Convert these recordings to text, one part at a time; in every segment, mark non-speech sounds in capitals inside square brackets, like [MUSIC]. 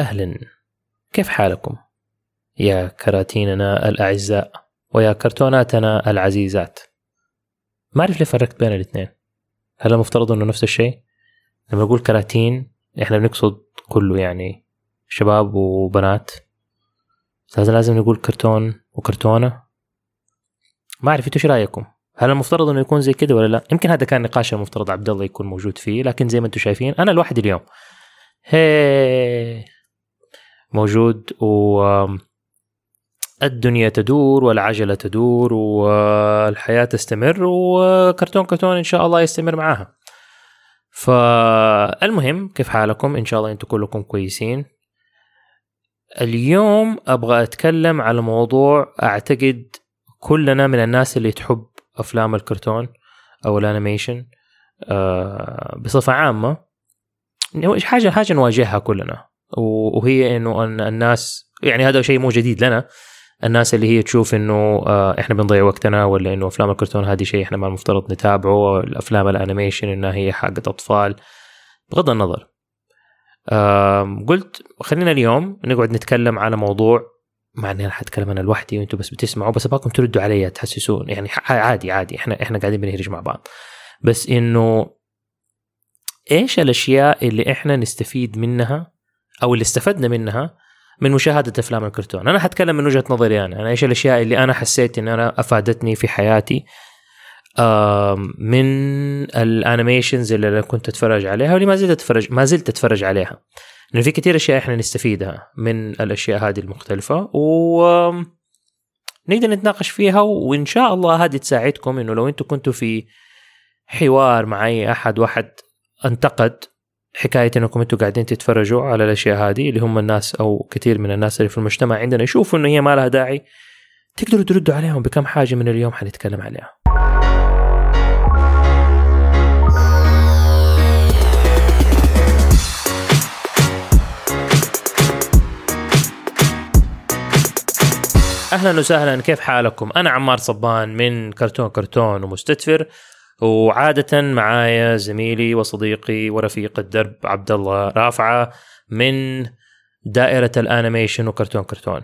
أهلا كيف حالكم؟ يا كراتيننا الأعزاء ويا كرتوناتنا العزيزات ما أعرف ليه فرقت بين الاثنين هل المفترض أنه نفس الشيء؟ لما أقول كراتين إحنا بنقصد كله يعني شباب وبنات هذا لازم نقول كرتون وكرتونة ما أعرف إيش رأيكم؟ هل المفترض إنه يكون زي كده ولا لا؟ يمكن هذا كان نقاش المفترض عبد الله يكون موجود فيه لكن زي ما أنتم شايفين أنا لوحدي اليوم. هي موجود و الدنيا تدور والعجلة تدور والحياة تستمر وكرتون كرتون إن شاء الله يستمر معاها. فالمهم كيف حالكم؟ إن شاء الله أنتم كلكم كويسين. اليوم أبغى أتكلم على موضوع أعتقد كلنا من الناس اللي تحب أفلام الكرتون أو ال animation آه بصفة عامة حاجة حاجة نواجهها كلنا وهي إنه الناس يعني هذا شيء مو جديد لنا. الناس اللي هي تشوف إنه آه إحنا بنضيع وقتنا ولا إنه أفلام الكرتون هذه شيء إحنا ما المفترض نتابعه الأفلام ال animation إنها هي حقت اطفال بغض النظر. قلت خلينا اليوم نقعد نتكلم على موضوع مع إني أنا حتكلم أنا لوحدي وأنتم بس بتسمعوا بس أبغاكم تردوا علي تحسسون. يعني عادي عادي إحنا إحنا قاعدين بنهرج مع بعض. بس إنه إيش الأشياء اللي إحنا نستفيد منها أو اللي استفدنا منها من مشاهدة أفلام الكرتون. أنا حتكلم من وجهة نظري أنا. أنا إيش الأشياء اللي أنا حسيت إن أنا أفادتني في حياتي؟ من الأنيميشنز اللي أنا كنت أتفرج عليها واللي ما زلت اتفرج ما زلت أتفرج عليها. إنه في كثير أشياء إحنا نستفيدها من الأشياء هذه المختلفة و نقدر نتناقش فيها وإن شاء الله هذه تساعدكم إنه لو أنتم كنتوا في حوار مع أي أحد واحد انتقد حكاية إنكم أنتم قاعدين تتفرجوا على الأشياء هذه اللي هم الناس أو كثير من الناس اللي في المجتمع عندنا يشوفوا إنه هي ما لها داعي. تقدروا تردوا عليهم بكم حاجة من اليوم حنتكلم عليها. أهلا وسهلا كيف حالكم؟ أنا عمار صبان من كرتون كرتون ومستدفر. وعادة معايا زميلي وصديقي ورفيق الدرب عبد الله رافعة من دائرة ال animation وكرتون كرتون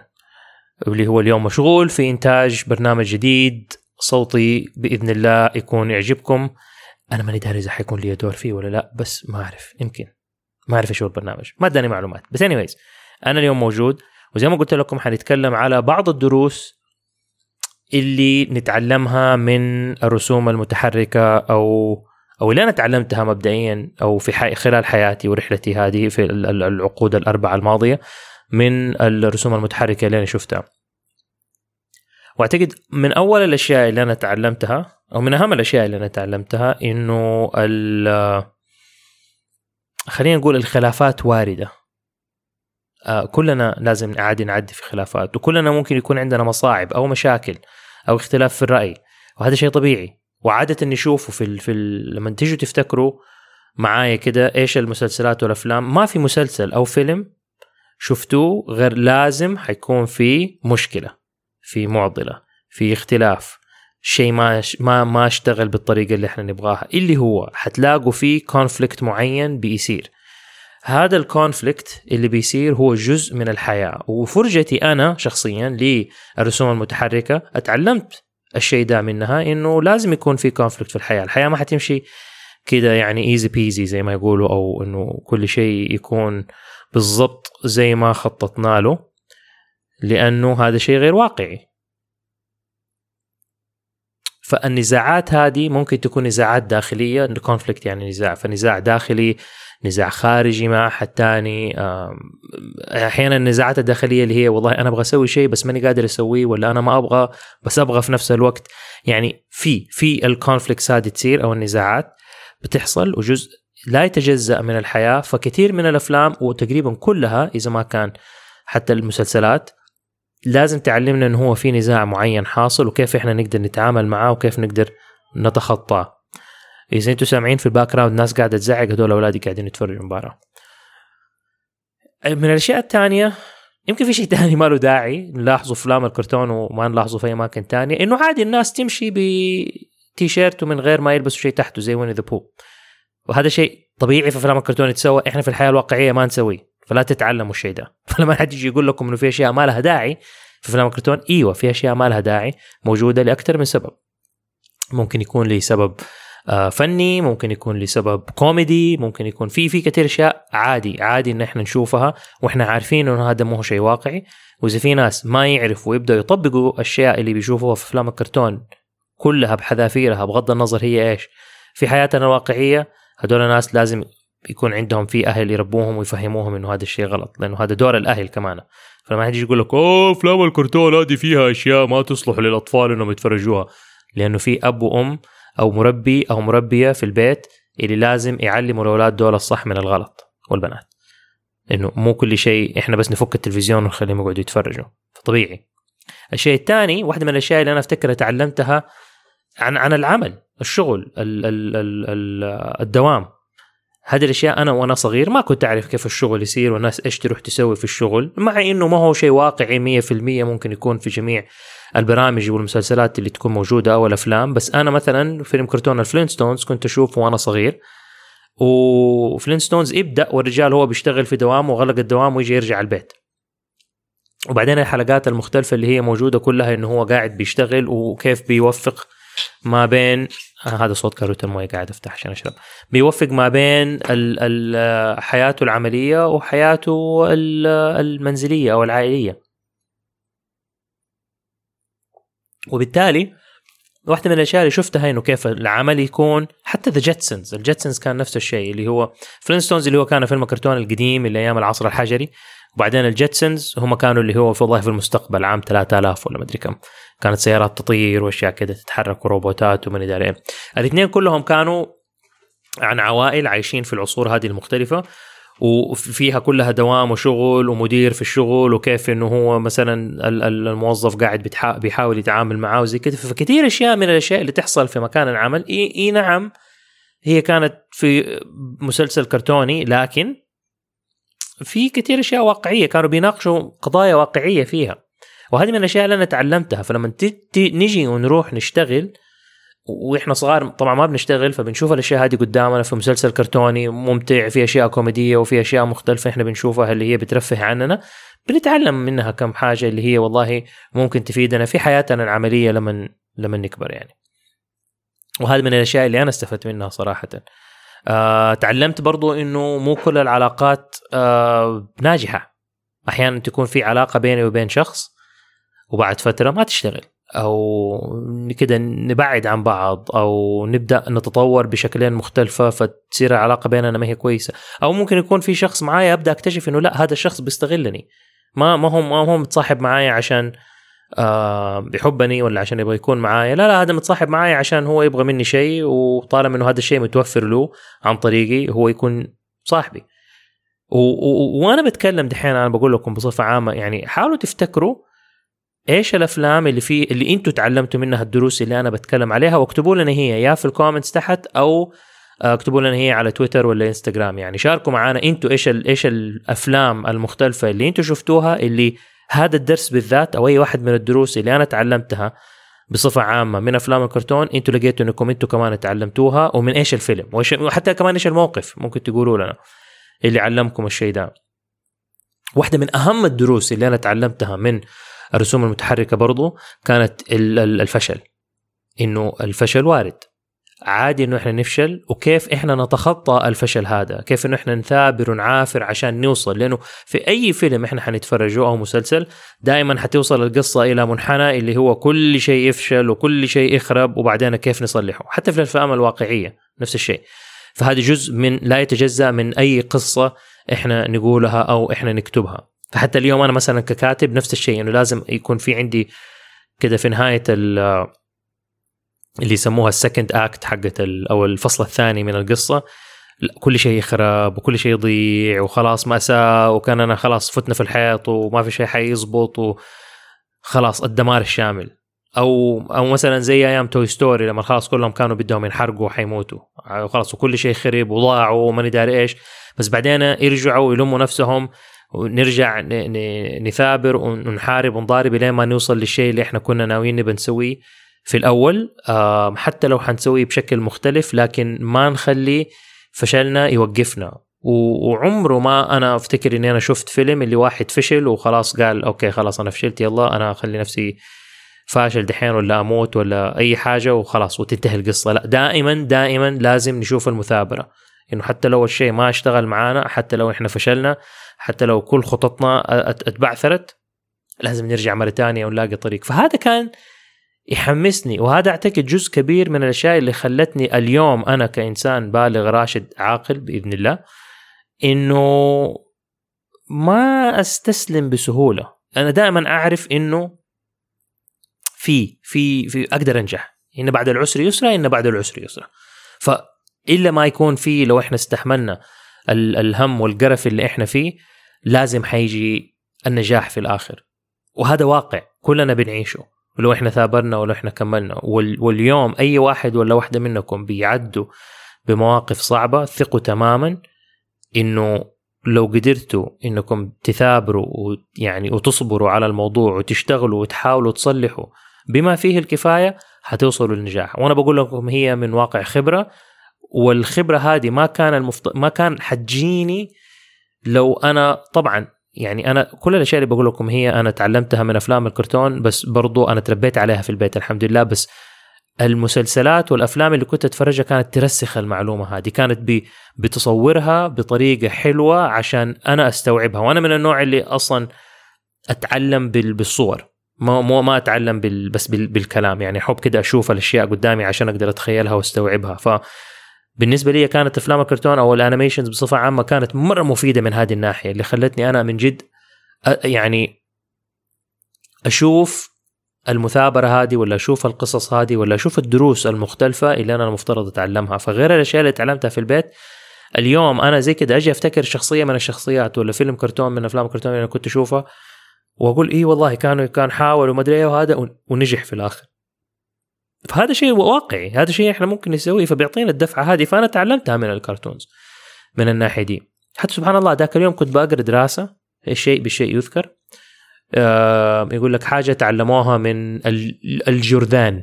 واللي هو اليوم مشغول في إنتاج برنامج جديد صوتي بإذن الله يكون يعجبكم. أنا ماني داري إذا حيكون لي دور فيه ولا لا بس ما أعرف يمكن. ما أعرف إيش هو البرنامج ما أداني معلومات. بس anyways أنا اليوم موجود وزي ما قلت لكم حنتكلم على بعض الدروس اللي نتعلمها من الرسوم المتحركة أو أو اللي أنا تعلمتها مبدئيا أو في حي خلال حياتي ورحلتي هذه في العقود الأربعة الماضية من الرسوم المتحركة اللي أنا شفتها. وأعتقد من أول الأشياء اللي أنا تعلمتها أو من أهم الأشياء اللي أنا تعلمتها إنه خلينا نقول الخلافات واردة. كلنا لازم عادي نعدي في خلافات وكلنا ممكن يكون عندنا مصاعب أو مشاكل أو اختلاف في الرأي وهذا شيء طبيعي. وعادة نشوفه في ال في ال لما تيجوا تفتكروا معايا كده إيش المسلسلات والأفلام ما في مسلسل أو فيلم شفتوه غير لازم حيكون في مشكلة في معضلة في اختلاف شيء ما ما ما اشتغل بالطريقة اللي إحنا نبغاها اللي هو حتلاقوا فيه كونفليكت معين بيصير. هذا ال conflict اللي بيصير هو جزء من الحياة وفرجتي أنا شخصيا للرسوم المتحركة أتعلمت الشيء ده منها إنه لازم يكون في conflict في الحياة، الحياة ما حتمشي كده يعني easy peasy زي ما يقولوا أو إنه كل شيء يكون بالضبط زي ما خططنا له لأنه هذا شيء غير واقعي. فالنزاعات هذه ممكن تكون نزاعات داخلية ال conflict يعني نزاع فنزاع داخلي نزاع خارجي مع أحد ثاني أحيانا النزاعات الداخلية اللي هي والله أنا أبغى أسوي شيء بس ماني قادر أسويه ولا أنا ما أبغى بس أبغى في نفس الوقت. يعني في في الكونفليكتس هذه تصير أو النزاعات بتحصل وجزء لا يتجزأ من الحياة فكثير من الأفلام وتقريبا كلها إذا ما كان حتى المسلسلات لازم تعلمنا انه هو في نزاع معين حاصل وكيف إحنا نقدر نتعامل معاه وكيف نقدر نتخطاه. إذا أنتم سامعين في ال background ناس قاعدة تزعق هذول أولادي قاعدين يتفرجوا مباراة. من الأشياء الثانية يمكن في شيء ثاني ما له داعي نلاحظه في افلام الكرتون وما نلاحظه في أي أماكن ثانية إنه عادي الناس تمشي بتي شيرت ومن غير ما يلبسوا شيء تحته زي Winnie the Pooh وهذا شيء طبيعي في أفلام الكرتون يتسوى إحنا في الحياة الواقعية ما نسويه. فلا تتعلموا الشيء ده. [LAUGHS] فلما حد يجي يقول لكم إنه في أشياء ما لها داعي في افلام الكرتون إيوه في أشياء ما لها داعي موجودة لأكثر من سبب. ممكن يكون لسبب آه، فني ممكن يكون لسبب كوميدي ممكن يكون في في كثير أشياء عادي عادي إن إحنا نشوفها وإحنا عارفين إنه هذا مو شيء واقعي. وإذا في ناس ما يعرفوا ويبدأوا يطبقوا الأشياء اللي بيشوفوها في أفلام الكرتون كلها بحذافيرها بغض النظر هي إيش في حياتنا الواقعية هدول الناس لازم يكون عندهم في أهل يربوهم ويفهموهم إنه هذا الشيء غلط لأنه هذا دور الأهل كمان. فلما حد يجي يقول لك أوه افلام الكرتون هذه فيها أشياء ما تصلح للأطفال إنهم يتفرجوها. لأنه في أب وأم أو مربي أو مربية في البيت اللي لازم يعلموا الأولاد دول الصح من الغلط والبنات. انه مو كل شيء إحنا بس نفك التلفزيون ونخليهم يقعدوا يتفرجوا. طبيعي الشيء الثاني واحدة من الأشياء اللي أنا افتكر تعلمتها عن عن العمل الشغل ال ال ال ال الدوام. هذه الأشياء أنا وأنا صغير ما كنت أعرف كيف الشغل يصير والناس إيش تروح تسوي في الشغل مع إنه ما هو شيء واقعي 100% ممكن يكون في جميع البرامج والمسلسلات اللي تكون موجودة أو الأفلام بس أنا مثلا فيلم كرتون ال Flintstones كنت أشوفه وأنا صغير و Flintstones يبدأ والرجال هو بيشتغل في دوامه وغلق الدوام ويجي يرجع البيت. وبعدين الحلقات المختلفة اللي هي موجودة كلها إنه هو قاعد بيشتغل وكيف بيوفق ما بين آه هذا صوت قارورة الموية قاعد أفتح عشان أشرب. بيوفق ما بين ال ال حياته العملية وحياته المنزلية أو العائلية. وبالتالي واحدة من الأشياء اللي شفتها إنه كيف العمل يكون حتى The Jetsons ال Jetsons كان نفس الشيء اللي هو Flintstones اللي هو كان فيلم الكرتون القديم اللي أيام العصر الحجري. وبعدين ال Jetsons هم كانوا اللي هو في والله في المستقبل عام 3000 ولا مدري كم. كانت سيارات تطير وأشياء كده تتحرك وروبوتات ومن ادري إيه الاثنين كلهم كانوا عن عوائل عايشين في العصور هذه المختلفة وفيها كلها دوام وشغل ومدير في الشغل وكيف إنه هو مثلا الموظف قاعد بيحاول يتعامل معاه وزي كده فكثير أشياء من الأشياء اللي تحصل في مكان العمل. اي, إي نعم هي كانت في مسلسل كرتوني لكن في كثير أشياء واقعية كانوا بيناقشوا قضايا واقعية فيها. وهذه من الأشياء اللي أنا تعلمتها. فلما نجي ونروح نشتغل وإحنا صغار طبعا ما بنشتغل فبنشوف الأشياء هذه قدامنا في مسلسل كرتوني ممتع في أشياء كوميدية وفي أشياء مختلفة إحنا بنشوفها اللي هي بترفه عننا. بنتعلم منها كم حاجة اللي هي والله ممكن تفيدنا في حياتنا العملية لما لما نكبر يعني. وهذه من الأشياء اللي أنا استفدت منها صراحة. آه تعلمت برضو إنه مو كل العلاقات آه ناجحة. أحيانا تكون في علاقة بيني وبين شخص وبعد فترة ما تشتغل. أو كده نبعد عن بعض أو نبدأ نتطور بشكلين مختلفة فتصير العلاقة بيننا ما هي كويسة. أو ممكن يكون في شخص معايا أبدأ أكتشف إنه لا هذا الشخص بيستغلني. ما ما هو ما هو متصاحب معايا عشان آه بيحبني ولا عشان يبغى يكون معايا. لا لا هذا متصاحب معايا عشان هو يبغى مني شيء وطالما إنه هذا الشيء متوفر له عن طريقي هو يكون صاحبي. وأنا بتكلم دحين أنا بقول لكم بصفة عامة يعني حاولوا تفتكروا إيش الأفلام اللي في اللي أنتم تعلمتوا منها الدروس اللي أنا بتكلم عليها؟ واكتبوا لنا هيا في ال comments تحت أو آه، اكتبوا لنا هيا على تويتر ولا إنستغرام. يعني شاركوا معنا أنتم إيش إيش الأفلام المختلفة اللي أنتم شفتوها اللي هذا الدرس بالذات أو أي واحد من الدروس اللي أنا تعلمتها بصفة عامة من أفلام الكرتون أنتم لقيتوا إنكم أنتم كمان تعلمتوها. ومن إيش الفيلم؟ وحتى كمان إيش الموقف؟ ممكن تقولوا لنا اللي علمكم الشيء ده. واحدة من أهم الدروس اللي أنا تعلمتها من الرسوم المتحركة برضو كانت الفشل إنه الفشل وارد. عادي إنه إحنا نفشل وكيف إحنا نتخطى الفشل هذا؟ كيف إنه إحنا نثابر ونعافر عشان نوصل؟ لأنه في أي فيلم إحنا حنتفرجه أو مسلسل دائما حتوصل القصة إلى منحنى اللي هو كل شيء يفشل وكل شيء يخرب وبعدين كيف نصلحه؟ حتى في الأفلام الواقعية نفس الشيء. فهذا جزء من لا يتجزأ من أي قصة إحنا نقولها أو إحنا نكتبها. فحتى اليوم أنا مثلا ككاتب نفس الشيء إنه يعني لازم يكون في عندي كده في نهاية اللي يسموها ال second act حقت أو الفصل الثاني من القصة. كل شيء يخرب وكل شيء يضيع وخلاص مأساة وكأننا خلاص فتنا في الحيط وما في شيء حيزبط وخلاص الدمار الشامل. أو أو مثلا زي أيام Toy Story لما خلاص كلهم كانوا بدهم ينحرقوا وحيموتوا. خلاص وكل شيء خرب وضاعوا وماني داري إيش. بس بعدين يرجعوا يلموا نفسهم ونرجع نثابر ونحارب ونضارب لين ما نوصل للشيء اللي إحنا كنا ناويين نبى نسويه في الأول. حتى لو حنسويه بشكل مختلف لكن ما نخلي فشلنا يوقفنا. وعمره ما أنا أفتكر إني أنا شفت فيلم اللي واحد فشل وخلاص قال أوكي خلاص أنا فشلت يلا أنا أخلي نفسي فاشل دحين ولا أموت ولا أي حاجة وخلاص وتنتهي القصة. لا دائما دائما لازم نشوف المثابرة. إنه حتى لو الشيء ما اشتغل معانا حتى لو إحنا فشلنا حتى لو كل خططنا اتبعثرت لازم نرجع مرة ثانية ونلاقي طريق. فهذا كان يحمسني وهذا أعتقد جزء كبير من الأشياء اللي خلتني اليوم أنا كإنسان بالغ راشد عاقل بإذن الله إنه ما أستسلم بسهولة. أنا دائما أعرف إنه في في في أقدر أنجح. إن بعد العسر يسرى إن بعد العسر يسرى فإلا ما يكون في لو إحنا استحملنا الهم والقرف اللي إحنا فيه لازم حيجي النجاح في الآخر. وهذا واقع كلنا بنعيشه ولو إحنا ثابرنا ولو إحنا كملنا. واليوم أي واحد ولا واحدة منكم بيعدوا بمواقف صعبة ثقوا تماما إنه لو قدرتوا إنكم تثابروا ويعني وتصبروا على الموضوع وتشتغلوا وتحاولوا تصلحوا بما فيه الكفاية حتوصلوا للنجاح. وأنا بقول لكم هي من واقع خبرة والخبرة هذه ما كان المفت... ما كان حتجيني لو أنا طبعا يعني أنا كل الأشياء اللي بقول لكم هي أنا تعلمتها من أفلام الكرتون بس برضو أنا تربيت عليها في البيت الحمد لله بس المسلسلات والأفلام اللي كنت أتفرجها كانت ترسخ المعلومة هذه كانت بتصورها بطريقة حلوة عشان أنا أستوعبها وأنا من النوع اللي أصلا أتعلم بالصور ما مو ما أتعلم بال بس بال بالكلام يعني احب كده أشوف الأشياء قدامي عشان أقدر أتخيلها وأستوعبها ف بالنسبة لي كانت أفلام الكرتون أو الأنيميشنز بصفة عامة كانت مرة مفيدة من هذه الناحية اللي خلتني أنا من جد يعني أشوف المثابرة هذه ولا أشوف القصص هذه ولا أشوف الدروس المختلفة اللي أنا المفترض أتعلمها. فغير الأشياء اللي تعلمتها في البيت اليوم أنا زي كده أجي أفتكر شخصية من الشخصيات ولا فيلم كرتون من أفلام الكرتون اللي أنا كنت أشوفها وأقول اي والله كانوا كان حاول وما أدري إيه وهذا ونجح في الآخر. فهذا شيء واقعي هذا شيء إحنا ممكن نسويه فبيعطينا الدفعة هذه فأنا تعلمتها من الكرتونز من الناحية دي. حتى سبحان الله ذاك اليوم كنت بقرا دراسة الشيء بالشيء يذكر. آه يقول لك حاجة تعلموها من الجرذان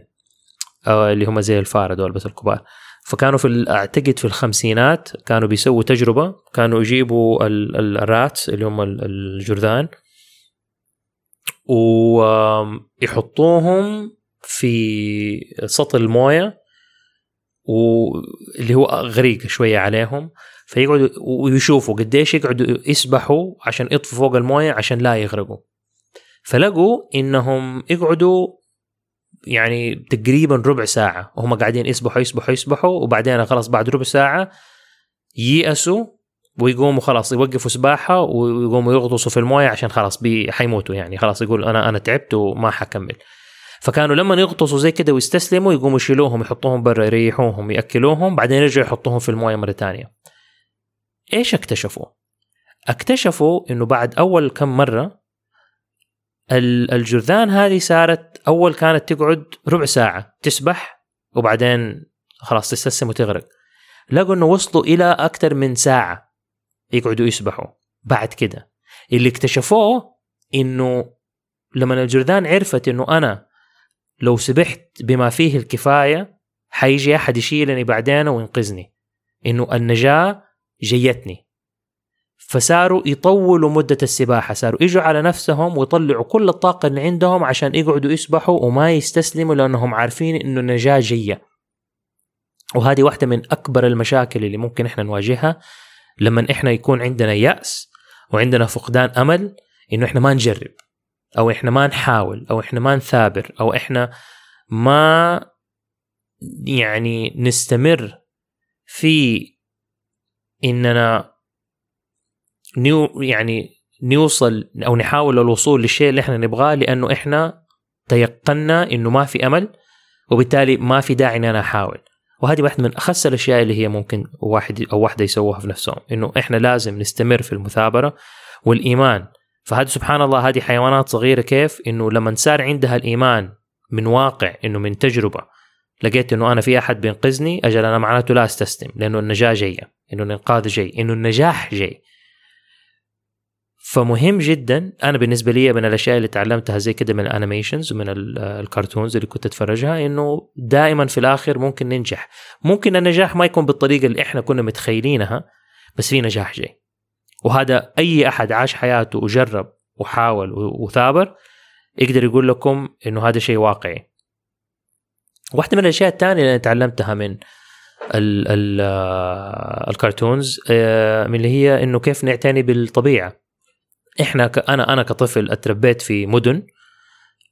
آه اللي هم زي الفار دول بس الكبار. فكانوا في أعتقد في الخمسينات كانوا بيسووا تجربة كانوا يجيبوا الرات اللي هم الجرذان ويحطوهم في سطل الموية واللي هو غريق شوية عليهم فيقعدوا ويشوفوا قديش يقعدوا يسبحوا عشان يطفوا فوق الموية عشان لا يغرقوا. فلقوا إنهم يقعدوا يعني تقريبا ربع ساعة وهم قاعدين يسبحوا يسبحوا يسبحوا وبعدين خلاص بعد ربع ساعة ييأسوا ويقوموا خلاص يوقفوا سباحة ويقوموا يغطسوا في الموية عشان خلاص حيموتوا يعني خلاص يقول أنا أنا تعبت وما حكمل. فكانوا لما يغطسوا زي كده ويستسلموا يقوموا يشيلوهم يحطوهم برا يريحوهم يأكلوهم بعدين يرجعوا يحطوهم في الموية مرة ثانية إيش اكتشفوا؟ اكتشفوا إنه بعد أول كم مرة الجرذان هذه صارت أول كانت تقعد ربع ساعة تسبح وبعدين خلاص تستسلم وتغرق. لقوا إنه وصلوا إلى أكثر من ساعة يقعدوا يسبحوا بعد كده. اللي اكتشفوه إنه لما الجرذان عرفت إنه أنا لو سبحت بما فيه الكفاية حيجي أحد يشيلني بعدين وينقذني. إنه النجاة جيتني. فصاروا يطولوا مدة السباحة صاروا يجوا على نفسهم ويطلعوا كل الطاقة اللي عندهم عشان يقعدوا يسبحوا وما يستسلموا لأنهم عارفين إنه النجاة جية. وهذه واحدة من أكبر المشاكل اللي ممكن إحنا نواجهها لما إحنا يكون عندنا يأس وعندنا فقدان أمل إنه إحنا ما نجرب. أو إحنا ما نحاول أو إحنا ما نثابر أو إحنا ما يعني نستمر في إننا نيو يعني نوصل أو نحاول الوصول للشيء اللي إحنا نبغاه لأنه إحنا تيقنا إنه ما في أمل وبالتالي ما في داعي ان أنا أحاول. وهذه واحدة من أخس الأشياء اللي هي ممكن واحد أو واحدة يسووها في نفسهم إنه إحنا لازم نستمر في المثابرة والإيمان. فهذا سبحان الله هذه حيوانات صغيرة كيف؟ إنه لما صار عندها الإيمان من واقع إنه من تجربة لقيت إنه أنا في أحد بينقذني أجل أنا معناته لا أستسلم لأنه النجاة جاية إنه الإنقاذ جاي إنه النجاح جاي. فمهم جدا أنا بالنسبة لي من الأشياء اللي تعلمتها زي كده من ال animations ومن ال cartoons اللي كنت أتفرجها إنه دائما في الآخر ممكن ننجح. ممكن النجاح ما يكون بالطريقة اللي إحنا كنا متخيلينها بس في نجاح جاي. وهذا أي أحد عاش حياته وجرب وحاول وثابر يقدر يقول لكم إنه هذا شيء واقعي. واحدة من الأشياء الثانية اللي أنا تعلمتها من ال ال آه، ال cartoons آه، من اللي هي إنه كيف نعتني بالطبيعة. إحنا أنا أنا كطفل أتربيت في مدن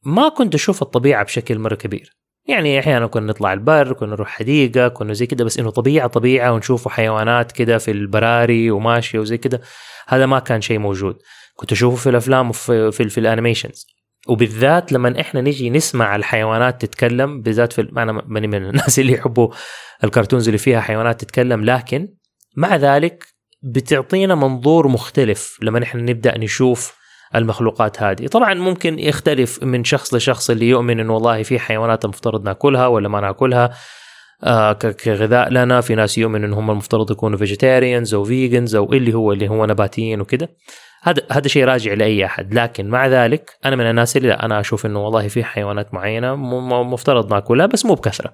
ما كنت أشوف الطبيعة بشكل مرة كبير. يعني أحيانا كنا نطلع البر كنا نروح حديقة كنا زي كده بس إنه طبيعة طبيعة ونشوفوا حيوانات كده في البراري وماشية وزي كده. هذا ما كان شيء موجود. كنت أشوفه في الأفلام وفي في, في الأنيميشنز. وبالذات لما إحنا نجي نسمع الحيوانات تتكلم بالذات في أنا ماني من [LAUGHS] الناس اللي يحبوا الكرتونز اللي فيها حيوانات تتكلم لكن مع ذلك بتعطينا منظور مختلف. لما إحنا نبدأ نشوف المخلوقات هذه. طبعا ممكن يختلف من شخص لشخص اللي يؤمن إنه والله في حيوانات المفترض نأكلها ولا ما نأكلها. آه كغذاء لنا في ناس يؤمن ان هم المفترض يكونوا vegetarians أو vegans أو اللي هو اللي هو نباتيين وكده. هذا هذا شيء راجع لأي أحد. لكن مع ذلك أنا من الناس اللي لا أنا أشوف إنه والله في حيوانات معينة مفترض نأكلها بس مو بكثرة.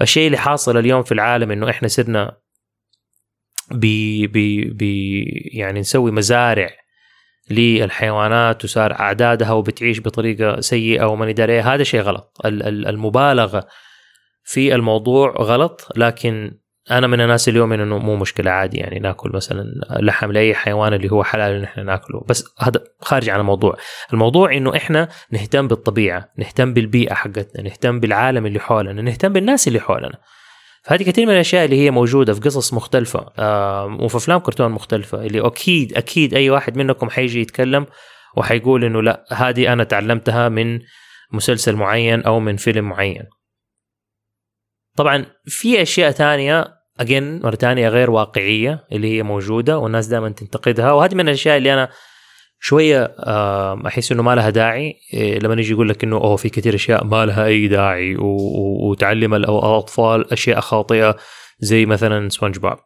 الشيء اللي حاصل اليوم في العالم إنه إحنا صرنا بي بي بي يعني نسوي مزارع للحيوانات وصار أعدادها وبتعيش بطريقة سيئة وما ندري هذا شيء غلط. المبالغة في الموضوع غلط لكن أنا من الناس اليوم إنه مو مشكلة عادي يعني ناكل مثلا لحم لأي حيوان اللي هو حلال إن إحنا ناكله. بس هذا خارج عن الموضوع. الموضوع إنه إحنا نهتم بالطبيعة نهتم بالبيئة حقتنا نهتم بالعالم اللي حولنا نهتم بالناس اللي حولنا. فهذه كثير من الأشياء اللي هي موجودة في قصص مختلفة وفي أفلام كرتون مختلفة اللي أكيد أكيد أي واحد منكم حيجي يتكلم وحيقول إنه لأ هذه أنا تعلمتها من مسلسل معين أو من فيلم معين. طبعا في أشياء ثانية اجين مرة ثانية غير واقعية اللي هي موجودة والناس دائما تنتقدها وهذه من الأشياء اللي أنا شوية أحس إنه ما لها داعي. إيه، لما يجي يقول لك إنه أوه في كثير أشياء ما لها أي داعي وتعلم الاطفال أشياء خاطئة زي مثلا سبونج بوب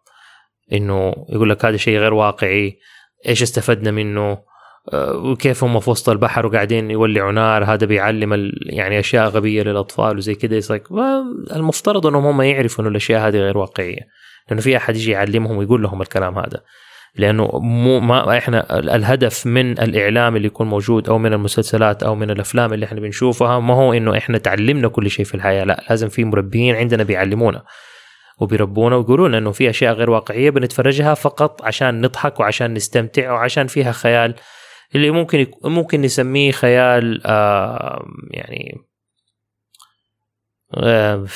إنه يقول لك هذا شيء غير واقعي إيش استفدنا منه؟ آه، وكيف هم في وسط البحر وقاعدين يولعوا نار؟ هذا بيعلم يعني أشياء غبية للأطفال وزي كذا المفترض إنهم هم يعرفوا إنه الأشياء هذه غير واقعية. لأنه في أحد يجي يعلمهم ويقول لهم الكلام هذا. لأنه مو ما إحنا الهدف من الإعلام اللي يكون موجود أو من المسلسلات أو من الأفلام اللي إحنا بنشوفها ما هو إنه إحنا تعلمنا كل شيء في الحياة لا لازم في مربيين عندنا بيعلمونا وبيربونا ويقولون إنه في أشياء غير واقعية بنتفرجها فقط عشان نضحك وعشان نستمتع وعشان فيها خيال اللي ممكن ممكن نسميه خيال آه يعني آه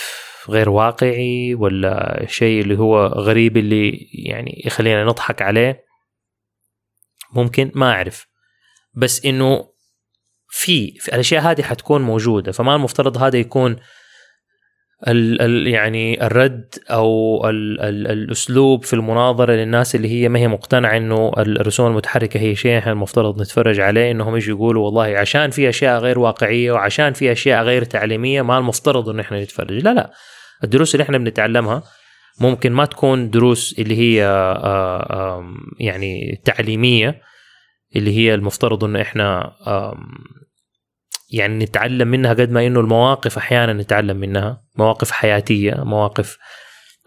غير واقعي ولا شيء اللي هو غريب اللي يعني يخلينا نضحك عليه؟ ممكن ما أعرف. بس إنه في, الأشياء هذه حتكون موجودة فما المفترض هذا يكون ال ال يعني الرد أو ال ال الأسلوب في المناظرة للناس اللي هي ما هي مقتنعة إنه الرسوم المتحركة هي شيء إحنا المفترض نتفرج عليه إنهم يجوا يقولوا والله عشان في أشياء غير واقعية وعشان في أشياء غير تعليمية ما المفترض إنه إحنا نتفرج. لا لا. الدروس اللي إحنا بنتعلمها ممكن ما تكون دروس اللي هي آه، يعني تعليمية اللي هي المفترض إنه إحنا يعني نتعلم منها قد ما إنه المواقف أحيانا نتعلم منها مواقف حياتية مواقف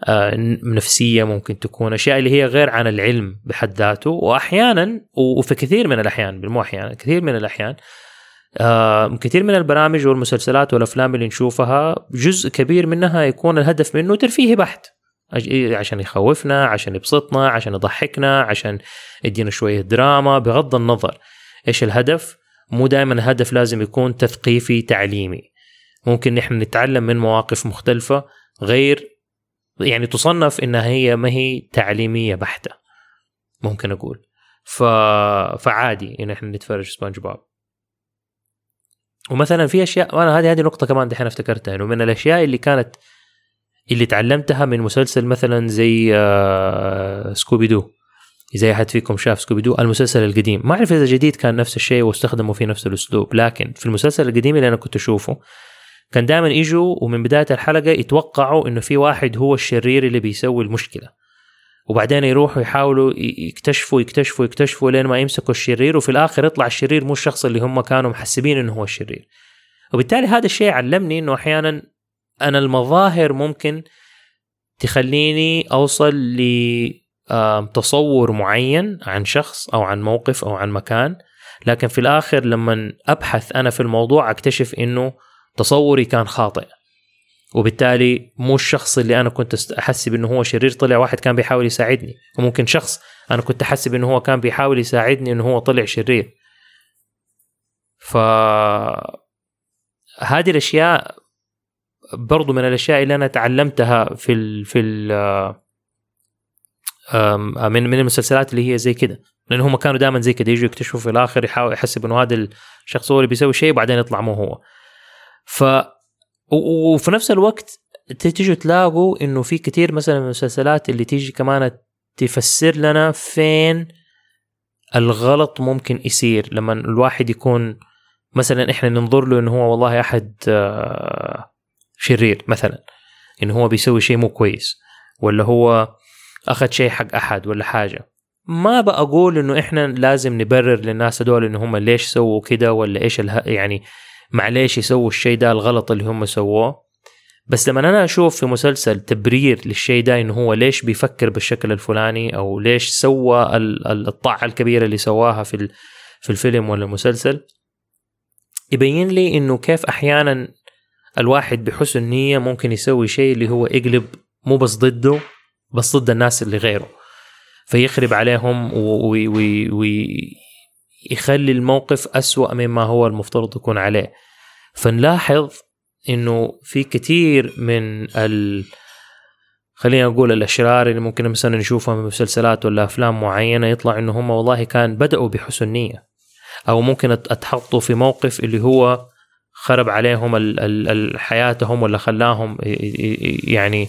آه، نفسية ممكن تكون أشياء اللي هي غير عن العلم بحد ذاته وأحيانا وفي كثير من الأحيان مو أحيانا كثير من الأحيان آه كثير من البرامج والمسلسلات والأفلام اللي نشوفها جزء كبير منها يكون الهدف منه ترفيهي بحت. عشان يخوفنا عشان يبسطنا عشان يضحكنا عشان يدينا شوية دراما بغض النظر إيش الهدف. مو دائما الهدف لازم يكون تثقيفي تعليمي. ممكن نحن نتعلم من مواقف مختلفة غير يعني تصنف إنها هي ما هي تعليمية بحتة. ممكن أقول. ف... فعادي إن إحنا نتفرج سبونج بوب. ومثلا في أشياء وأنا هذه هذه نقطة كمان دحين افتكرتها إنه من الأشياء اللي كانت اللي تعلمتها من مسلسل مثلا زي آه Scooby-Doo اذا أحد فيكم شاف Scooby-Doo المسلسل القديم. ما أعرف إذا جديد كان نفس الشيء واستخدموا فيه نفس الأسلوب لكن في المسلسل القديم اللي أنا كنت أشوفه كان دائما يجوا ومن بداية الحلقة يتوقعوا إنه في واحد هو الشرير اللي بيسوي المشكلة. وبعدين يروحوا يحاولوا يكتشفوا يكتشفوا يكتشفوا لين ما يمسكوا الشرير وفي الآخر يطلع الشرير مو الشخص اللي هم كانوا محسبين إنه هو الشرير. وبالتالي هذا الشيء علمني إنه أحيانا أنا المظاهر ممكن تخليني أوصل ل تصور معين عن شخص أو عن موقف أو عن مكان لكن في الآخر لما أبحث أنا في الموضوع أكتشف إنه تصوري كان خاطئ. وبالتالي مو الشخص اللي أنا كنت احسب انه هو شرير طلع واحد كان بيحاول يساعدني. وممكن شخص أنا كنت احسب انه هو كان بيحاول يساعدني انه هو طلع شرير. ف هذه الأشياء برضو من الأشياء اللي أنا تعلمتها في ال في ال من من المسلسلات اللي هي زي كده. لأن هم كانوا دائما زي كده يجوا يكتشفوا في الآخر يحاول يحسب انه هذا الشخص هو اللي بيسوي شيء وبعدين يطلع مو هو. ف وفي نفس الوقت تيجوا تلاقوا إنه في كثير مثلا من المسلسلات اللي تيجي كمان تفسر لنا فين الغلط ممكن يصير. لما الواحد يكون مثلا إحنا ننظر له إنه هو والله أحد آه، شرير مثلا إنه هو بيسوي شيء مو كويس ولا هو أخذ شيء حق أحد ولا حاجة. ما بقول إنه إحنا لازم نبرر للناس هذول إنه هم ليش سووا كده ولا إيش يعني معليش يسووا الشيء ده الغلط اللي هم سووه. بس لما أنا أشوف في مسلسل تبرير للشيء ده إنه هو ليش بيفكر بالشكل الفلاني أو ليش سوى الطاعة الكبيرة اللي سواها في في الفيلم ولا المسلسل يبين لي إنه كيف أحيانا الواحد بحسن نية ممكن يسوي شيء اللي هو يقلب مو بس ضده بس ضد الناس اللي غيره. فيخرب عليهم ويخلي الموقف أسوأ مما هو المفترض يكون عليه. فنلاحظ إنه في كثير من ال خلينا نقول الأشرار اللي ممكن مثلا نشوفهم في مسلسلات ولا أفلام معينة يطلع إنه هم والله كان بدأوا بحسن نية. أو ممكن أتحطوا في موقف اللي هو خرب عليهم حياتهم ولا خلاهم يعني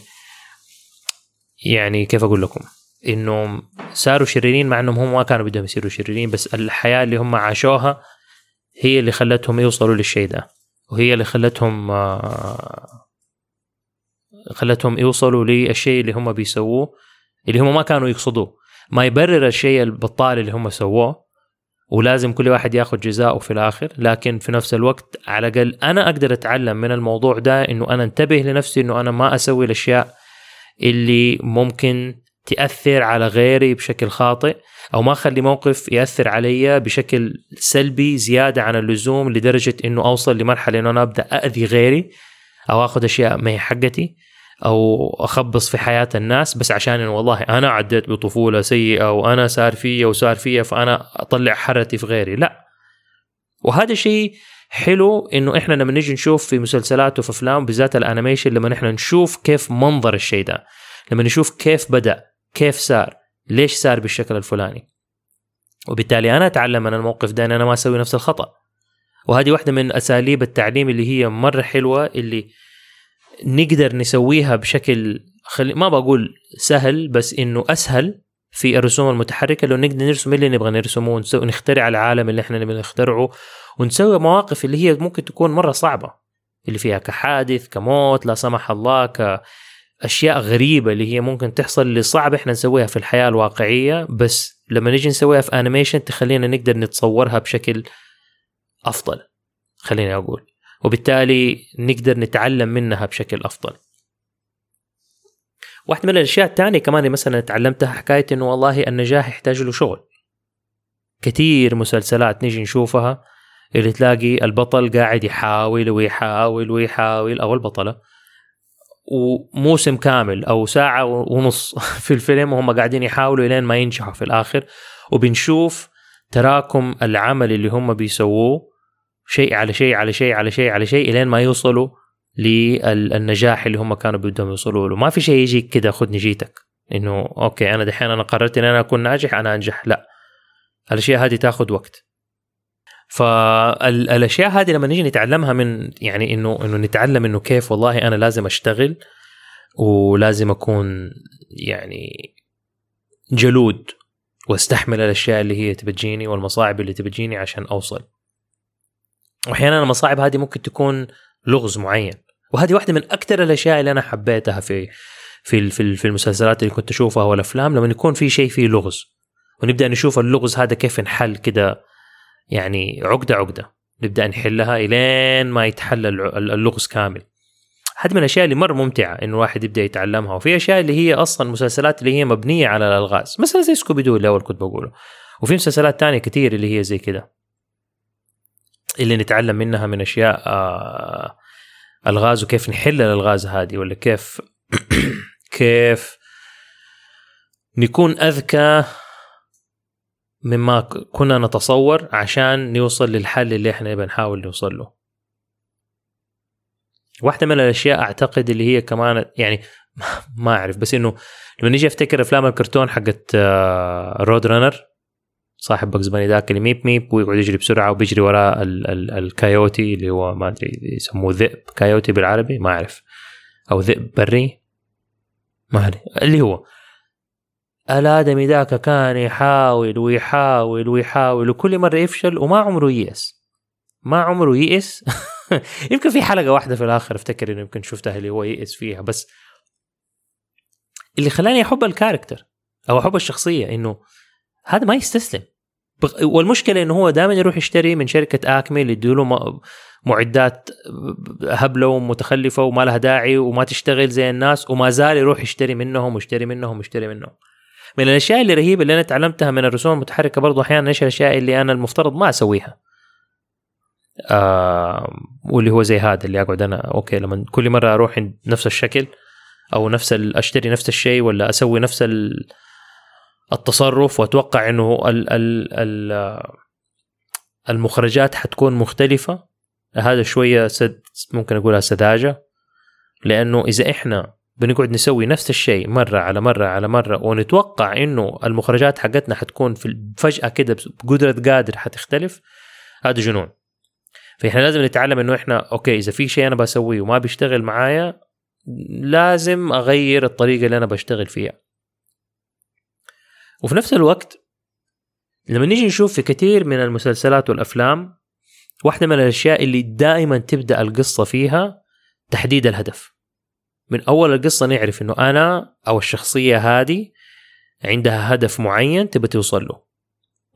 يعني كيف أقول لكم؟ إنهم صاروا شريرين مع إنهم هم ما كانوا بدهم يصيروا شريرين بس الحياة اللي هم عاشوها هي اللي خلتهم يوصلوا للشيء ده. وهي اللي خلتهم آه، خلتهم يوصلوا للشيء اللي هم بيسووه اللي هم ما كانوا يقصدوه. ما يبرر الشيء البطال اللي هم سووه ولازم كل واحد ياخذ جزاءه في الآخر. لكن في نفس الوقت على الأقل أنا أقدر أتعلم من الموضوع ده إنه أنا انتبه لنفسي إنه أنا ما أسوي الأشياء اللي ممكن تأثر على غيري بشكل خاطئ أو ما اخلي موقف يأثر علي بشكل سلبي زيادة عن اللزوم لدرجة إنه أوصل لمرحلة إنه أنا أبدأ اذي غيري أو آخذ أشياء ما هي حقتي أو أخبص في حياة الناس بس عشان إنه والله أنا عديت بطفولة سيئة وأنا صار فيا وصار فيا فأنا أطلع حرتي في غيري. لا. وهذا شيء حلو إنه إحنا لما نيجي نشوف في مسلسلات وفي أفلام بالذات الأنيميشن لما إحنا نشوف كيف منظر الشيء ده لما نشوف كيف بدأ كيف صار؟ ليش صار بالشكل الفلاني؟ وبالتالي أنا أتعلم من الموقف ده إن أنا ما أسوي نفس الخطأ. وهذه واحدة من أساليب التعليم اللي هي مرة حلوة اللي نقدر نسويها بشكل خلي ما بقول سهل بس إنه أسهل في الرسوم المتحركة. لو نقدر نرسم اللي نبغى نرسمه؟ ونسوي نخترع العالم اللي إحنا نبغى نخترعه. ونسوي مواقف اللي هي ممكن تكون مرة صعبة. اللي فيها كحادث كموت لا سمح الله كاشياء غريبة اللي هي ممكن تحصل اللي صعب إحنا نسويها في الحياة الواقعية بس لما نيجي نسويها في انيميشن تخلينا نقدر نتصورها بشكل أفضل خليني أقول. وبالتالي نقدر نتعلم منها بشكل أفضل. واحدة من الأشياء الثانية كمان مثلا تعلمتها حكاية إنه والله النجاح يحتاج له شغل. كثير مسلسلات نيجي نشوفها اللي تلاقي البطل قاعد يحاول ويحاول ويحاول أو البطلة وموسم كامل أو ساعة ونص [LAUGHS] في الفيلم وهم قاعدين يحاولوا إلين ما ينجحوا في الآخر. وبنشوف تراكم العمل اللي هم بيسووه شيء على شيء على شيء على شيء على شيء إلين ما يوصلوا للنجاح اللي هم كانوا بدهم يوصلوا له. ما في شيء يجي كده خذني جيتك. إنه أوكي أنا دحين أنا قررت ان أنا أكون ناجح أنا أنجح. لا. الأشياء هذه تاخذ وقت. فالأشياء هذه لما نيجي نتعلمها من يعني إنه إنه نتعلم إنه كيف والله أنا لازم أشتغل ولازم أكون يعني جلود وأستحمل الأشياء اللي هي تبجيني والمصاعب اللي تبجيني عشان أوصل. وأحيانا المصاعب هذه ممكن تكون لغز معين وهذه واحدة من أكثر الأشياء اللي أنا حبيتها في في في المسلسلات اللي كنت أشوفها والأفلام لما يكون في شيء فيه لغز ونبدأ نشوف اللغز هذا كيف انحل كده يعني عقدة عقدة. نبدأ نحلها إلين ما يتحل اللغز كامل. هذه من الأشياء اللي مرة ممتعة إنه الواحد يبدأ يتعلمها. وفي أشياء اللي هي أصلا مسلسلات اللي هي مبنية على الألغاز. مثلا زي Scooby-Doo اللي أول كنت بقوله. وفي مسلسلات تانية كثير اللي هي زي كده. اللي نتعلم منها من أشياء آه ألغاز وكيف نحل الألغاز هذه ولا كيف [COUGHS] كيف نكون أذكى مما كنا نتصور عشان نوصل للحل اللي إحنا بنحاول نوصل له. واحدة من الأشياء أعتقد اللي هي كمان يعني [LAUGHS] ما أعرف بس إنه لما نيجي أفتكر أفلام الكرتون حقت Road آه، Runner صاحب Bugs Bunny ذاك اللي meep meep ويقعد يجري بسرعة وبيجري وراه ال ال الكايوتي اللي هو ما أدري يسموه ذئب كايوتي بالعربي ما أعرف. أو ذئب بري ما أدري. اللي هو الادمي ذاك كان يحاول ويحاول ويحاول. وكل مرة يفشل وما عمره ييأس. ما عمره يئس [LAUGHS] يمكن في حلقة واحدة في الآخر أفتكر إنه يمكن شفتها اللي هو يئس فيها. بس اللي خلاني أحب الكاركتر أو أحب الشخصية إنه هذا ما يستسلم. والمشكلة إنه هو دائما يروح يشتري من شركة اكمي اللي له معدات هبلة ومتخلفة وما لها داعي وما تشتغل زي الناس وما زال يروح يشتري منهم ويشتري منهم ويشتري منهم. من الأشياء اللي رهيبة اللي أنا تعلمتها من الرسوم المتحركة برضو أحيانا إيش الأشياء اللي أنا المفترض ما أسويها؟ آه واللي هو زي هذا اللي أقعد أنا أوكي لما كل مرة أروح عند نفس الشكل أو نفس أشتري نفس الشيء ولا أسوي نفس التصرف وأتوقع إنه ال ال ال المخرجات حتكون مختلفة. هذا شوية سد ممكن أقولها سذاجة لأنه إذا إحنا بنقعد نسوي نفس الشيء مرة على مرة على مرة ونتوقع إنه المخرجات حقتنا حتكون في فجأة كده بقدرة قادر حتختلف. هذا جنون. فإحنا لازم نتعلم إنه إحنا أوكي إذا في شيء أنا بسويه وما بيشتغل معايا لازم أغير الطريقة اللي أنا بشتغل فيها. وفي نفس الوقت لما نيجي نشوف في كثير من المسلسلات والأفلام واحدة من الأشياء اللي دائما تبدأ القصة فيها تحديد الهدف. من أول القصة نعرف إنه أنا أو الشخصية هذه عندها هدف معين تبى توصل له.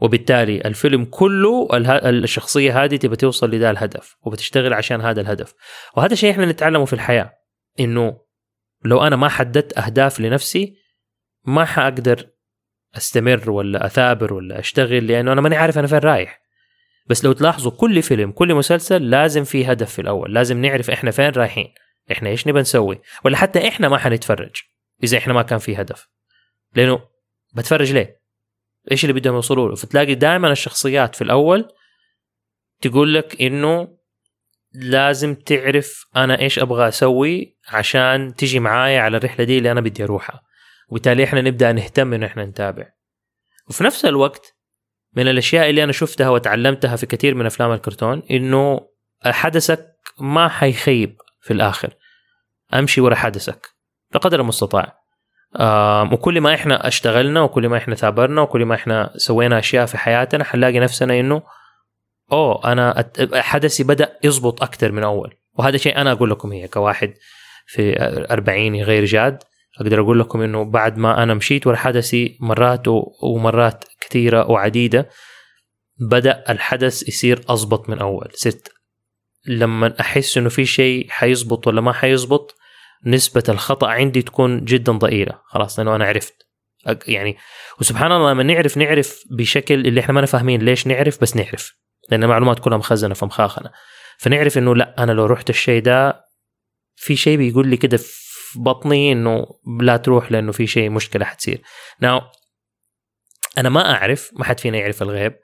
وبالتالي الفيلم كله الشخصية هذه تبى توصل لذا الهدف وبتشتغل عشان هذا الهدف. وهذا شيء إحنا نتعلمه في الحياة إنه لو أنا ما حددت أهداف لنفسي ما حأقدر أستمر ولا أثابر ولا أشتغل لأنه أنا ماني عارف أنا فين رايح. بس لو تلاحظوا كل فيلم كل مسلسل لازم في هدف في الأول لازم نعرف إحنا فين رايحين. إحنا إيش نبى نسوي؟ ولا حتى إحنا ما حنتفرج إذا إحنا ما كان في هدف. لأنه بتفرج ليه؟ إيش اللي بدهم يوصلوا له؟ فتلاقي دائما الشخصيات في الأول تقول لك إنه لازم تعرف أنا إيش أبغى أسوي عشان تجي معايا على الرحلة دي اللي أنا بدي أروحها. وبالتالي إحنا نبدأ نهتم إنه إحنا نتابع. وفي نفس الوقت من الأشياء اللي أنا شفتها وتعلمتها في كثير من أفلام الكرتون إنه حدثك ما حيخيب. في الآخر. أمشي ورا حدثك. بقدر المستطاع. وكل ما إحنا أشتغلنا وكل ما إحنا ثابرنا وكل ما إحنا سوينا أشياء في حياتنا حنلاقي نفسنا إنه أوه أنا حدثي بدأ يزبط أكثر من أول. وهذا شيء أنا أقول لكم هي كواحد في أربعيني غير جاد أقدر أقول لكم إنه بعد ما أنا مشيت ورا حدثي مرات ومرات كثيرة وعديدة بدأ الحدث يصير اضبط من أول. صرت لما أحس إنه في شيء حيزبط ولا ما حيزبط نسبة الخطأ عندي تكون جدا ضئيلة. خلاص لأنه أنا عرفت. يعني وسبحان الله لما نعرف نعرف بشكل اللي إحنا ما فاهمين ليش نعرف بس نعرف. لأن المعلومات كلها مخزنة في مخاخنا فنعرف إنه لا أنا لو رحت الشيء ده في شيء بيقول لي كده في بطني إنه لا تروح لأنه في شيء مشكلة حتصير. ناو أنا ما أعرف ما حد فينا يعرف الغيب.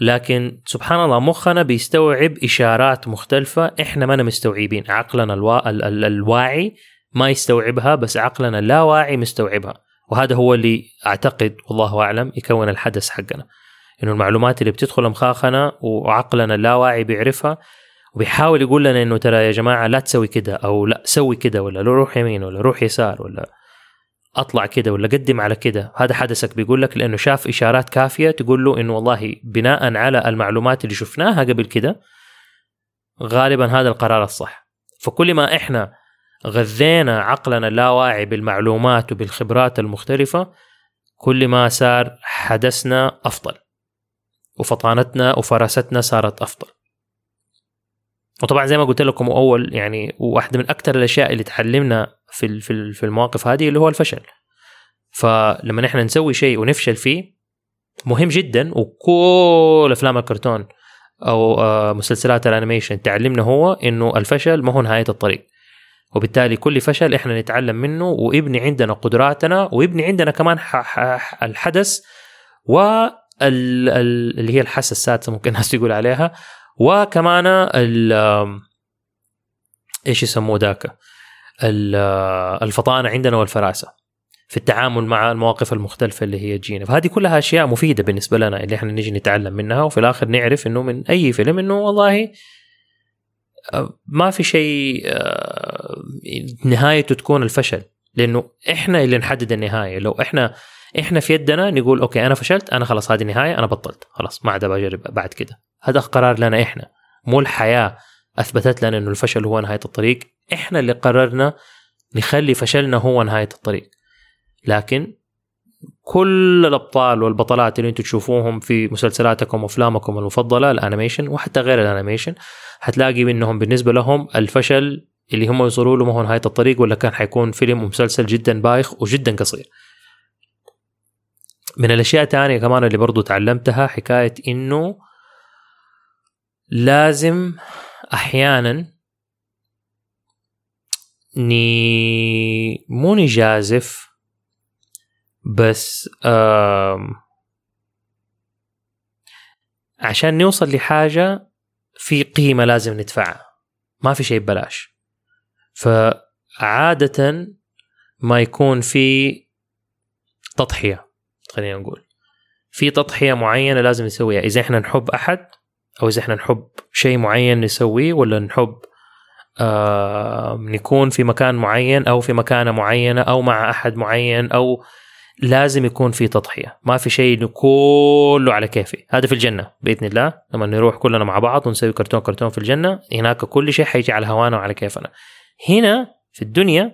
لكن سبحان الله مخنا بيستوعب إشارات مختلفة إحنا ما مستوعبين. عقلنا الوا... ال... ال... الواعي ما يستوعبها بس عقلنا اللاواعي مستوعبها. وهذا هو اللي أعتقد والله أعلم يكون الحدث حقنا. إنه المعلومات اللي بتدخل مخاخنا وعقلنا اللاواعي بيعرفها وبيحاول يقول لنا إنه ترى يا جماعة لا تسوي كده أو لا سوي كده ولا روح يمين ولا روح يسار ولا أطلع كده ولا قدم على كده؟ هذا حدثك بيقول لك لأنه شاف إشارات كافية تقول له إنه والله بناء على المعلومات اللي شفناها قبل كده غالبا هذا القرار الصح. فكل ما إحنا غذينا عقلنا اللاواعي بالمعلومات وبالخبرات المختلفة كل ما صار حدثنا أفضل وفطانتنا وفراستنا صارت أفضل. وطبعا زي ما قلت لكم أول يعني واحدة من أكثر الأشياء اللي تعلمنا في في المواقف هذه اللي هو الفشل. فلما نحن نسوي شيء ونفشل فيه مهم جدا وكل أفلام الكرتون أو آه، مسلسلات الأنيميشن تعلمنا هو إنه الفشل ما هو نهاية الطريق. وبالتالي كل فشل إحنا نتعلم منه ويبني عندنا قدراتنا ويبني عندنا كمان الحدث و اللي هي الحاسة السادسة ممكن [LAUGHS] الناس تقول عليها وكمان إيش يسموه ذاك؟ الفطانة عندنا والفراسة في التعامل مع المواقف المختلفة اللي هي تجينا. فهذه كلها أشياء مفيدة بالنسبة لنا اللي إحنا نجي نتعلم منها وفي الآخر نعرف إنه من أي فيلم إنه والله آه، ما في شيء آه، نهايته تكون الفشل. لأنه إحنا اللي نحدد النهاية. لو إحنا إحنا في يدنا نقول okay أنا فشلت أنا خلاص هذه النهايه أنا بطلت. خلاص ما عاد بجرب بعد كده. هذا قرار لنا إحنا. مو الحياة أثبتت لنا إنه الفشل هو نهاية الطريق. إحنا اللي قررنا نخلي فشلنا هو نهاية الطريق. لكن كل الأبطال والبطلات اللي أنتم تشوفوهم في مسلسلاتكم وأفلامكم المفضلة ال animation وحتى غير ال animation حتلاقي منهم بالنسبة لهم الفشل اللي هم يوصلوا له ما هو نهاية الطريق ولا كان حيكون فيلم ومسلسل جدا بايخ وجدا قصير. من الأشياء الثانية كمان اللي برضو تعلمتها حكاية إنه لازم أحيانا ني مو نجازف بس عشان نوصل لحاجة في قيمة لازم ندفعها. ما في شيء ببلاش. فعادة ما يكون في تضحية خلينا نقول. في تضحية معينة لازم نسويها. إذا إحنا نحب أحد أو إذا إحنا نحب شيء معين نسويه ولا نحب آه نكون في مكان معين أو في مكانة معينة أو مع أحد معين أو لازم يكون في تضحية. ما في شيء كله على كيفي. هذا في الجنة بإذن الله. لما نروح كلنا مع بعض ونسوي كرتون كرتون في الجنة هناك كل شيء حيجي على هوانا وعلى كيفنا. هنا في الدنيا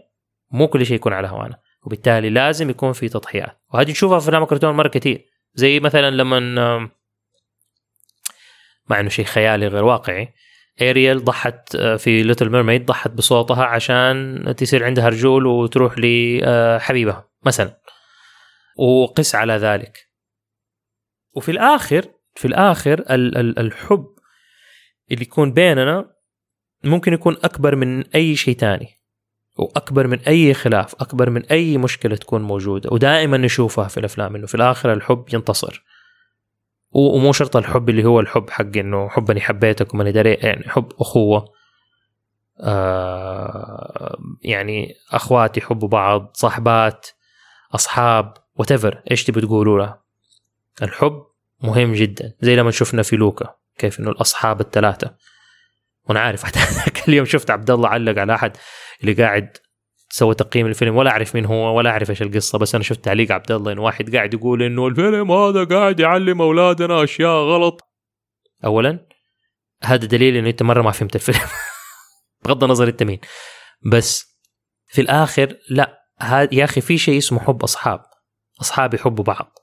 مو كل شيء يكون على هوانا وبالتالي لازم يكون في تضحيات. وهذه تشوفها في أفلام الكرتون مرة كثير زي مثلا لما مع إنه شيء خيالي غير واقعي اريال ضحت آه، في Little Mermaid ضحت بصوتها عشان تصير عندها رجول وتروح لحبيبها مثلا. وقس على ذلك. وفي الآخر في الآخر الحب اللي يكون بيننا ممكن يكون أكبر من أي شيء تاني وأكبر من أي خلاف أكبر من أي مشكلة تكون موجودة ودائما نشوفها في الأفلام إنه في الآخر الحب ينتصر. ومو شرط الحب اللي هو الحب حق إنه حب اني حبيتك وماني دري يعني حب أخوة. آه يعني اخوات يحبوا بعض صاحبات أصحاب وات إيش تبي تقولوا له؟ الحب مهم جدا. زي لما شفنا في لوكا كيف إنه الأصحاب الثلاثة. وأنا عارف [LAUGHS] حتى اليوم شفت عبد الله علق على أحد اللي قاعد سوى تقييم الفيلم ولا أعرف مين هو ولا أعرف إيش القصة بس أنا شفت تعليق عبد الله انه واحد قاعد يقول إنه الفيلم هذا قاعد يعلم أولادنا أشياء غلط. اولا هذا دليل إنه أنت مرة ما فهمت الفيلم. [LAUGHS] بغض النظر أنت مين. بس في الآخر لا يا أخي في شيء اسمه حب أصحاب. أصحاب يحبوا بعض.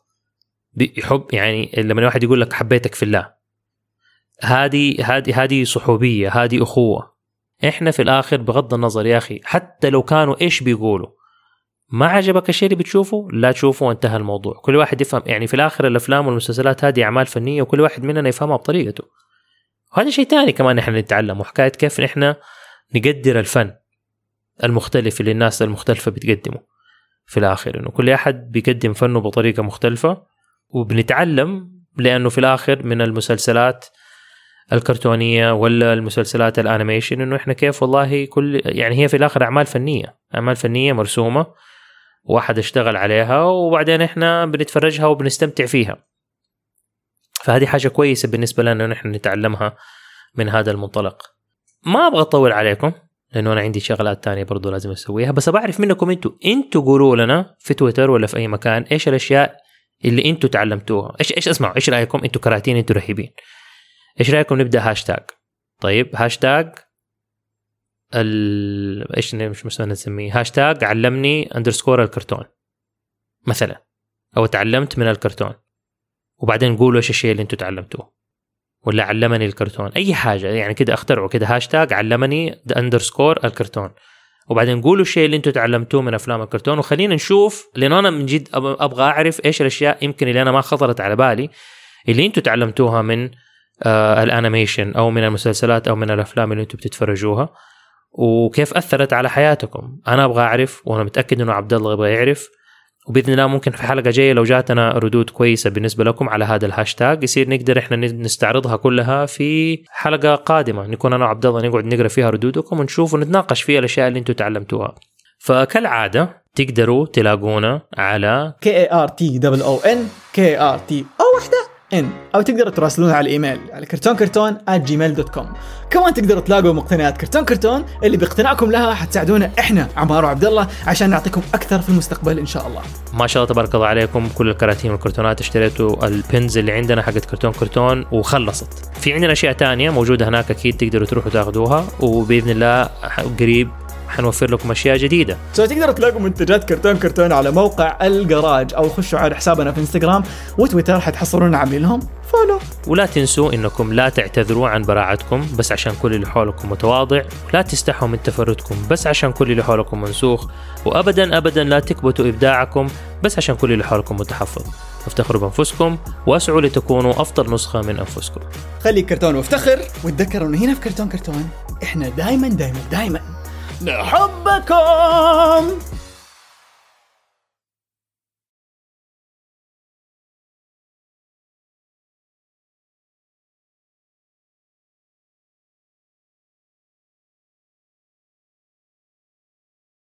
يحب يعني لما الواحد يقول لك حبيتك في الله. هذه هذه هذه صحوبية هذه أخوة. إحنا في الآخر بغض النظر يا أخي حتى لو كانوا إيش بيقولوا ما عجبك الشيء اللي بتشوفه؟ لا تشوفه وانتهى الموضوع. كل واحد يفهم يعني في الآخر الأفلام والمسلسلات هذه أعمال فنية وكل واحد مننا يفهمها بطريقته. وهذا شيء ثاني كمان إحنا نتعلم وحكاية كيف إحنا نقدر الفن المختلف اللي الناس المختلفة بتقدمه في الآخر. إنه كل أحد بيقدم فنه بطريقة مختلفة وبنتعلم لأنه في الآخر من المسلسلات الكرتونية ولا المسلسلات الانيميشن إنه إحنا كيف والله كل يعني هي في الآخر أعمال فنية أعمال فنية مرسومة واحد اشتغل عليها وبعدين إحنا بنتفرجها وبنستمتع فيها. فهذه حاجة كويسة بالنسبة لنا نحن نتعلمها من هذا المنطلق. ما أبغى أطول عليكم لأنه أنا عندي شغلات تانية برضو لازم أسويها بس بعرف منكم أنتوا أنتوا قولوا لنا في تويتر ولا في أي مكان إيش الأشياء اللي أنتوا تعلمتوها؟ إيش إيش اسمعوا إيش رأيكم؟ أنتوا كراتين أنتوا رهيبين. إيش رأيكم نبدأ هاشتاج؟ طيب هاشتاج ال إيش مش مثلا نسميه؟ هاشتاج علمني underscore الكرتون مثلا أو تعلمت من الكرتون وبعدين قولوا إيش الشيء اللي أنتوا تعلمتوه ولا علمني الكرتون أي حاجة يعني كده أخترعوا كده هاشتاج علمني underscore الكرتون وبعدين قولوا الشيء اللي أنتم تعلمتوه من أفلام الكرتون وخلينا نشوف لأنه أنا من جد أبغى أعرف إيش الأشياء يمكن اللي أنا ما خطرت على بالي اللي أنتم تعلمتوها من ال animation أو من المسلسلات أو من الافلام اللي أنتم بتتفرجوها وكيف أثرت على حياتكم؟ أنا أبغى أعرف وأنا متأكد إنه عبد الله يبغى يعرف وبإذن الله ممكن في حلقة جاية لو جاتنا ردود كويسة بالنسبة لكم على هذا الهاشتاج يصير نقدر إحنا نستعرضها كلها في حلقة قادمة نكون أنا وعبد الله نقعد نقرأ فيها ردودكم ونشوف ونتناقش فيها الأشياء اللي أنتم تعلمتوها. فكالعادة تقدروا تلاقونا على كي ار تي دبل أو ان كي ار تي أو وحدة. إن أو تقدروا تراسلونا على الإيميل على كرتون كرتون جيميل دوت كوم كمان تقدروا تلاقوا مقتنيات كرتون كرتون اللي باقتناعكم لها حتساعدونا إحنا عمار وعبد الله عشان نعطيكم أكثر في المستقبل إن شاء الله. ما شاء الله تبارك الله عليكم كل الكراتين والكرتونات اشتريتوا ال pins اللي عندنا حقت كرتون كرتون وخلصت. في عندنا أشياء تانية موجودة هناك أكيد تقدروا تروحوا تاخذوها وبإذن الله قريب حنوفر لكم أشياء جديدة. so تقدروا تلاقوا منتجات كرتون كرتون على موقع الجراج أو خشوا على حسابنا في انستغرام وتويتر حتحصلون عاملين لهم follow ولا تنسوا إنكم لا تعتذروا عن براعتكم بس عشان كل اللي حولكم متواضع لا تستحوا من تفردكم بس عشان كل اللي حولكم منسوخ وابدا ابدا لا تكبتوا إبداعكم بس عشان كل اللي حولكم متحفظ. افتخروا بأنفسكم واسعوا لتكونوا أفضل نسخة من أنفسكم. خليك كرتون وافتخر وتذكروا إنه هنا في كرتون كرتون إحنا دايما دايما دايما نحبكم